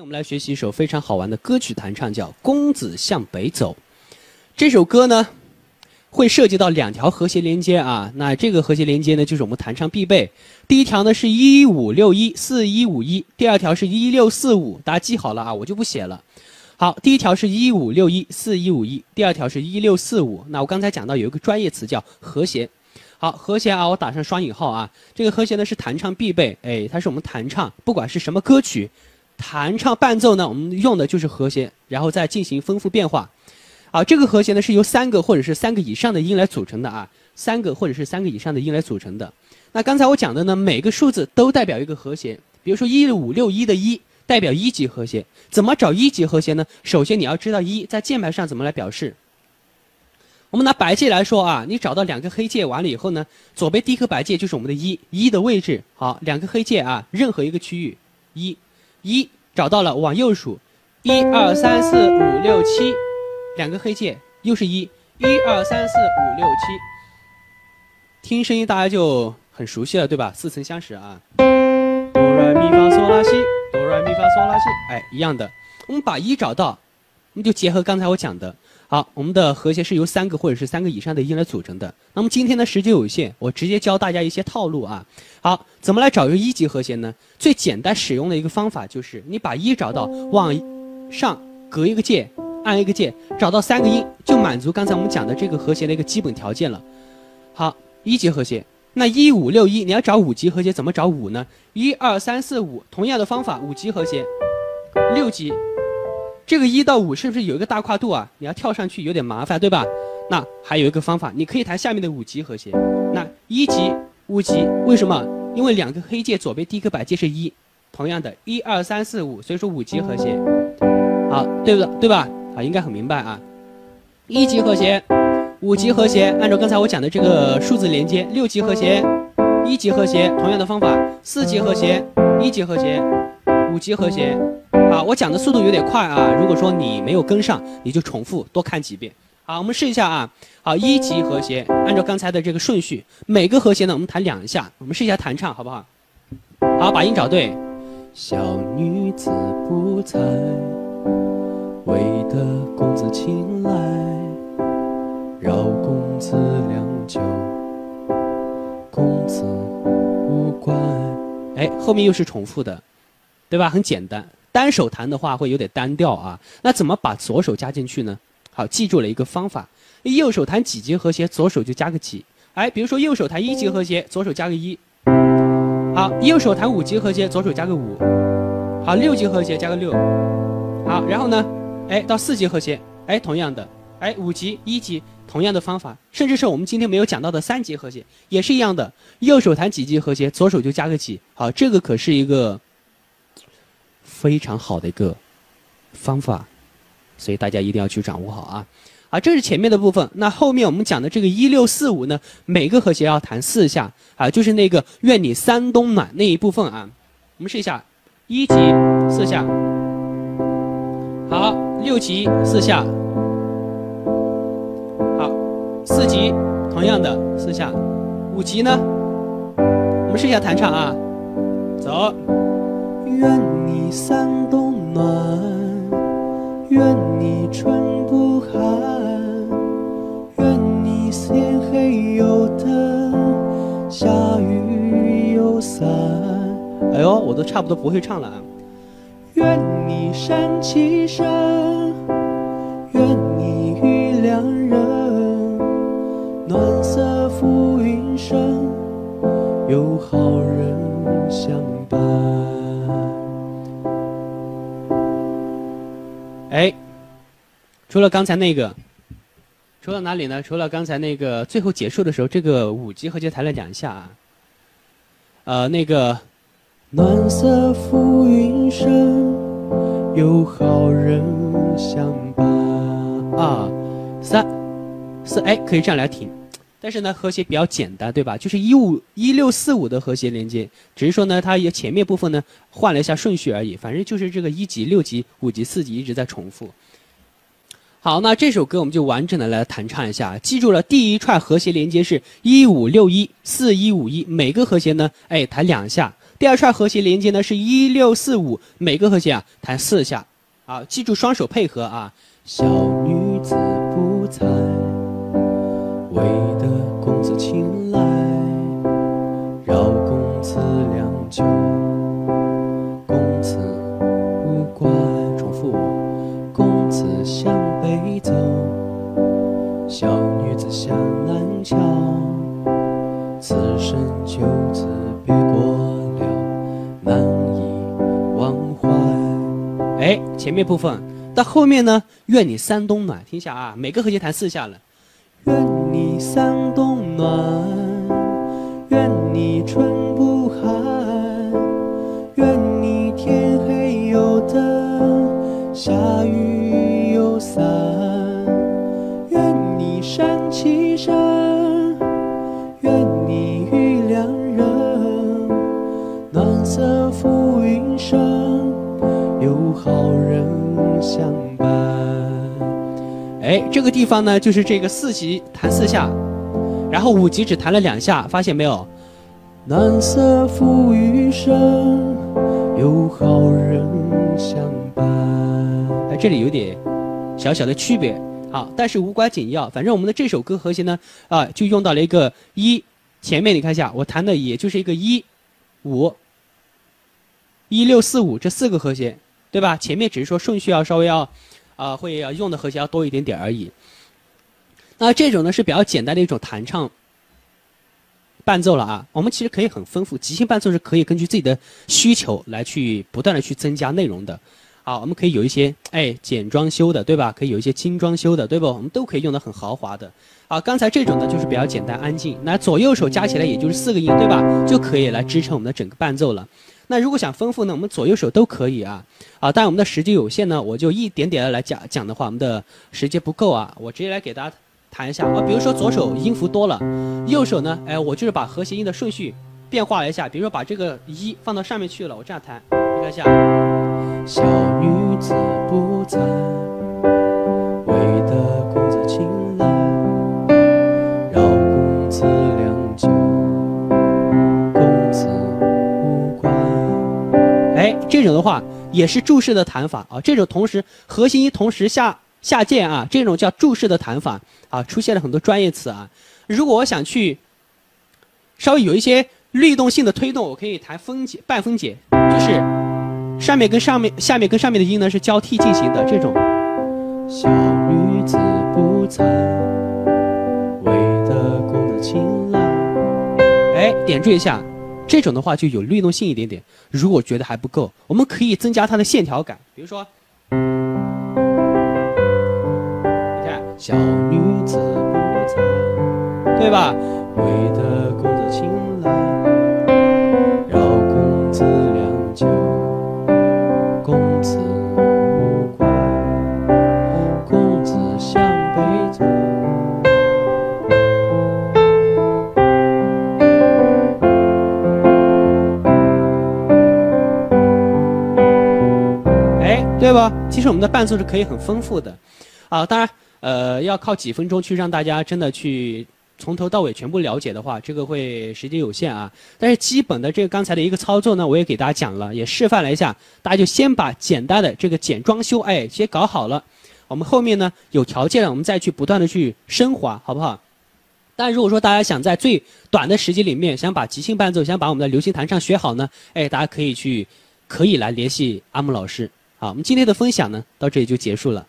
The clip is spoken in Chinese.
我们来学习一首非常好玩的歌曲弹唱，叫《公子向北走》。这首歌呢，会涉及到两条和谐连接啊。那这个和谐连接呢，就是我们弹唱必备。第一条呢是一五六一四一五一，第二条是一六四五，大家记好了啊，我就不写了。好，第一条是一五六一四一五一，第二条是一六四五。那我刚才讲到有一个专业词叫和谐。好，和谐啊，我打上双引号啊。这个和谐呢是弹唱必备，哎，它是我们弹唱，不管是什么歌曲。弹唱伴奏呢，我们用的就是和弦，然后再进行丰富变化。好，这个和弦呢是由三个或者是三个以上的音来组成的啊，三个或者是三个以上的音来组成的。那刚才我讲的呢，每个数字都代表一个和弦，比如说一五六一的一代表一级和弦。怎么找一级和弦呢？首先你要知道一在键盘上怎么来表示。我们拿白键来说啊，你找到两个黑键完了以后呢，左边第一颗白键就是我们的一一的位置。好，两个黑键啊，任何一个区域一。一找到了，往右数，一二三四五六七，两个黑键又是一，一二三四五六七，听声音大家就很熟悉了，对吧？似曾相识啊。哆来咪发嗦拉西，哆来咪发嗦拉西，哎，一样的。我们把一找到，我们就结合刚才我讲的。好，我们的和谐是由三个或者是三个以上的音来组成的。那么今天的时间有限，我直接教大家一些套路啊。好，怎么来找一个一级和弦呢？最简单使用的一个方法就是你把一找到，往上隔一个键，按一个键，找到三个音，就满足刚才我们讲的这个和弦的一个基本条件了。好，一级和谐。那一五六一，你要找五级和谐，怎么找五呢？一二三四五，同样的方法，五级和谐，六级。这个一到五是不是有一个大跨度啊？你要跳上去有点麻烦，对吧？那还有一个方法，你可以弹下面的五级和弦。那一级、五级，为什么？因为两个黑键左边第一个白键是一，同样的，一二三四五，所以说五级和弦。好，对不对？对吧？好，应该很明白啊。一级和弦，五级和弦，按照刚才我讲的这个数字连接，六级和弦，一级和弦，同样的方法，四级和弦，一级和弦，五级和弦。好，我讲的速度有点快啊，如果说你没有跟上，你就重复多看几遍。好，我们试一下啊。好，一级和弦，按照刚才的这个顺序，每个和弦呢，我们弹两下。我们试一下弹唱，好不好？好，把音找对。小女子不才，为得公子青睐，绕公子良久，公子无怪。哎，后面又是重复的，对吧？很简单。单手弹的话会有点单调啊，那怎么把左手加进去呢？好，记住了一个方法，右手弹几级和谐，左手就加个几。哎，比如说右手弹一级和谐，左手加个一。好，右手弹五级和谐，左手加个五。好，六级和谐加个六。好，然后呢，哎，到四级和谐，哎，同样的，哎，五级、一级，同样的方法，甚至是我们今天没有讲到的三级和谐，也是一样的，右手弹几级和谐，左手就加个几。好，这个可是一个。非常好的一个方法，所以大家一定要去掌握好啊！啊，这是前面的部分。那后面我们讲的这个一六四五呢，每个和弦要弹四下啊，就是那个“愿你三冬暖”那一部分啊。我们试一下，一级四下，好，六级四下，好，四级同样的四下，五级呢？我们试一下弹唱啊，走。愿三冬暖，愿你春不寒，愿你天黑有灯，下雨有伞。哎呦，我都差不多不会唱了啊！愿你山气生，愿你遇良人，暖色浮云生，有好人哎，除了刚才那个，除了哪里呢？除了刚才那个最后结束的时候，这个五级和弦弹了两下啊。呃，那个。暖色浮云生，有好人相伴。二三四，哎，可以这样来听。但是呢，和谐比较简单，对吧？就是一五一六四五的和谐连接，只是说呢，它也前面部分呢换了一下顺序而已。反正就是这个一级、六级、五级、四级一直在重复。好，那这首歌我们就完整的来弹唱一下。记住了，第一串和谐连接是一五六一四一五一，每个和谐呢，哎，弹两下。第二串和谐连接呢是一六四五，每个和弦啊弹四下，好，记住双手配合啊。小女子不才，青睐，绕公子良久，公子无关。重复，公子向北走，小女子向南瞧，此生就此别过了，难以忘怀。哎，前面部分。到后面呢？愿你三冬暖，听一下啊，每个和弦弹四下了。愿你三冬暖，愿你春不寒，愿你天黑有灯，下雨有伞，愿你山气生，愿你遇良人，暖色浮云生，有好人。相伴。哎，这个地方呢，就是这个四级弹四下，然后五级只弹了两下，发现没有？蓝色浮余生，有好人相伴。哎，这里有点小小的区别，好，但是无关紧要。反正我们的这首歌和弦呢，啊，就用到了一个一，前面你看一下，我弹的也就是一个一五一六四五这四个和弦。对吧？前面只是说顺序要稍微要，啊，会要用的和弦要多一点点而已。那这种呢是比较简单的一种弹唱伴奏了啊。我们其实可以很丰富，即兴伴奏是可以根据自己的需求来去不断的去增加内容的。啊，我们可以有一些哎简装修的，对吧？可以有一些精装修的，对不？我们都可以用的很豪华的。啊，刚才这种呢就是比较简单安静，那左右手加起来也就是四个音，对吧？就可以来支撑我们的整个伴奏了。那如果想丰富呢，我们左右手都可以啊，啊，但我们的时间有限呢，我就一点点的来讲讲的话，我们的时间不够啊，我直接来给大家弹一下啊，比如说左手音符多了，右手呢，哎，我就是把和弦音的顺序变化了一下，比如说把这个一放到上面去了，我这样弹，你看一下，小女子不在，这种的话也是注释的弹法啊。这种同时核心音同时下下键啊，这种叫注释的弹法啊，出现了很多专业词啊。如果我想去稍微有一些律动性的推动，我可以弹分解、半分解，就是上面跟上面、下面跟上面的音呢是交替进行的这种。小女子不才，为得公子青睐。哎，点缀一下。这种的话就有律动性一点点。如果觉得还不够，我们可以增加它的线条感。比如说，你看，小女子不才，对吧？为得公子青睐，饶公子良对吧？其实我们的伴奏是可以很丰富的，啊，当然，呃，要靠几分钟去让大家真的去从头到尾全部了解的话，这个会时间有限啊。但是基本的这个刚才的一个操作呢，我也给大家讲了，也示范了一下，大家就先把简单的这个简装修，哎，先搞好了。我们后面呢有条件了，我们再去不断的去升华，好不好？但如果说大家想在最短的时间里面想把即兴伴奏，想把我们的流行弹唱学好呢，哎，大家可以去可以来联系阿木老师。好，我们今天的分享呢，到这里就结束了。